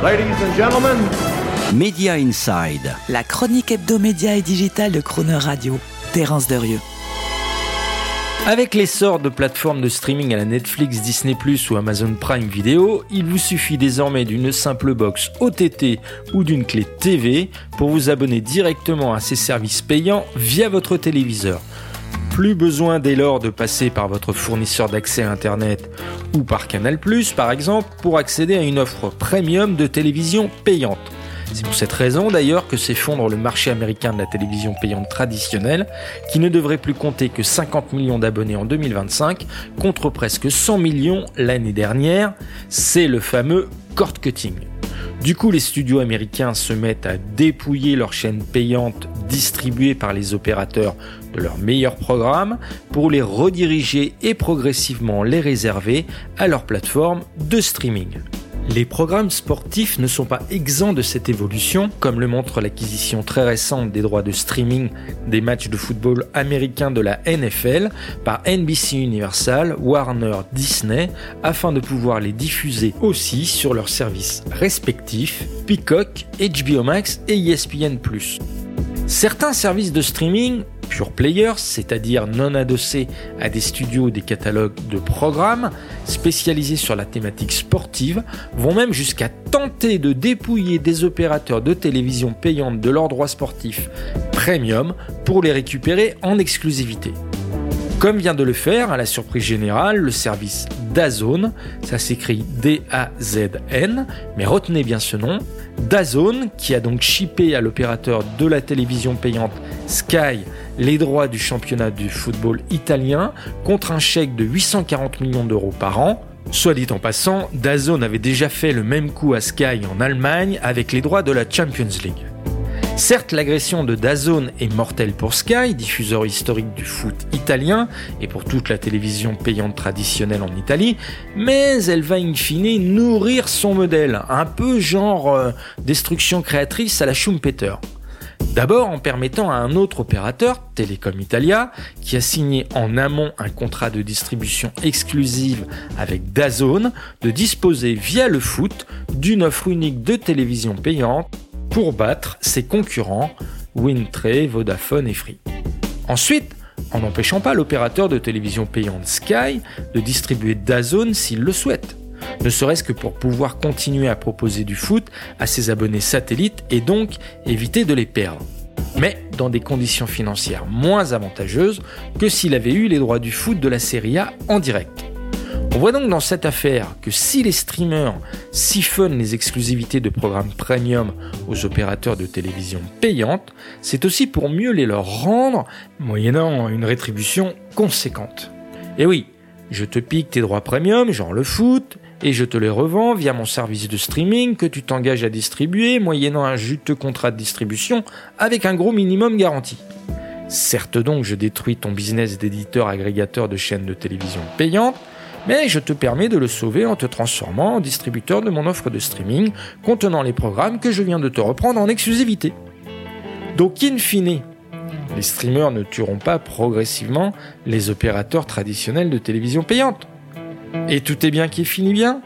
Ladies and gentlemen, Media Inside. La chronique hebdomédia et digitale de Croner Radio. Terence Derieux. Avec l'essor de plateformes de streaming à la Netflix, Disney Plus ou Amazon Prime Video, il vous suffit désormais d'une simple box OTT ou d'une clé TV pour vous abonner directement à ces services payants via votre téléviseur. Plus besoin dès lors de passer par votre fournisseur d'accès à Internet ou par Canal ⁇ par exemple, pour accéder à une offre premium de télévision payante. C'est pour cette raison d'ailleurs que s'effondre le marché américain de la télévision payante traditionnelle, qui ne devrait plus compter que 50 millions d'abonnés en 2025, contre presque 100 millions l'année dernière. C'est le fameux cord cutting. Du coup, les studios américains se mettent à dépouiller leurs chaînes payantes distribuées par les opérateurs de leurs meilleurs programmes pour les rediriger et progressivement les réserver à leur plateforme de streaming. Les programmes sportifs ne sont pas exempts de cette évolution, comme le montre l'acquisition très récente des droits de streaming des matchs de football américains de la NFL par NBC Universal, Warner, Disney, afin de pouvoir les diffuser aussi sur leurs services respectifs Peacock, HBO Max et ESPN ⁇ Certains services de streaming pure players, c'est-à-dire non adossés à des studios ou des catalogues de programmes spécialisés sur la thématique sportive, vont même jusqu'à tenter de dépouiller des opérateurs de télévision payantes de leurs droits sportifs premium pour les récupérer en exclusivité. Comme vient de le faire, à la surprise générale, le service DAZN, ça s'écrit D-A-Z-N, mais retenez bien ce nom, DAZN, qui a donc chippé à l'opérateur de la télévision payante Sky les droits du championnat du football italien contre un chèque de 840 millions d'euros par an. Soit dit en passant, DAZN avait déjà fait le même coup à Sky en Allemagne avec les droits de la Champions League. Certes, l'agression de Dazone est mortelle pour Sky, diffuseur historique du foot italien et pour toute la télévision payante traditionnelle en Italie, mais elle va in fine nourrir son modèle, un peu genre euh, destruction créatrice à la Schumpeter. D'abord en permettant à un autre opérateur, Telecom Italia, qui a signé en amont un contrat de distribution exclusive avec Dazone, de disposer via le foot d'une offre unique de télévision payante pour battre ses concurrents Wintray, Vodafone et Free. Ensuite, en n'empêchant pas l'opérateur de télévision payante Sky de distribuer DAZN s'il le souhaite, ne serait-ce que pour pouvoir continuer à proposer du foot à ses abonnés satellites et donc éviter de les perdre. Mais dans des conditions financières moins avantageuses que s'il avait eu les droits du foot de la Serie A en direct. On voit donc dans cette affaire que si les streamers siphonnent les exclusivités de programmes premium aux opérateurs de télévision payantes, c'est aussi pour mieux les leur rendre, moyennant une rétribution conséquente. Et oui, je te pique tes droits premium, genre le foot, et je te les revends via mon service de streaming que tu t'engages à distribuer moyennant un juteux contrat de distribution avec un gros minimum garanti. Certes donc, je détruis ton business d'éditeur agrégateur de chaînes de télévision payantes, mais je te permets de le sauver en te transformant en distributeur de mon offre de streaming contenant les programmes que je viens de te reprendre en exclusivité. Donc in fine, les streamers ne tueront pas progressivement les opérateurs traditionnels de télévision payante. Et tout est bien qui finit bien?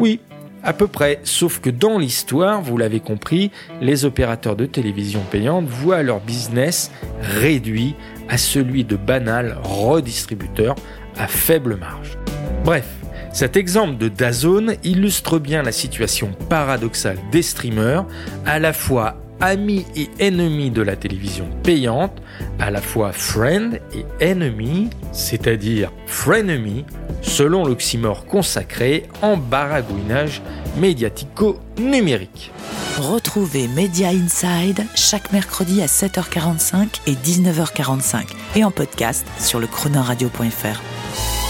Oui, à peu près, sauf que dans l'histoire, vous l'avez compris, les opérateurs de télévision payante voient leur business réduit à celui de banal redistributeur à faible marge. Bref, cet exemple de Dazone illustre bien la situation paradoxale des streamers, à la fois amis et ennemis de la télévision payante, à la fois friend et ennemi, c'est-à-dire frenemy, selon l'oxymore consacré en baragouinage médiatico-numérique. Retrouvez Media Inside chaque mercredi à 7h45 et 19h45 et en podcast sur le chronoradio.fr.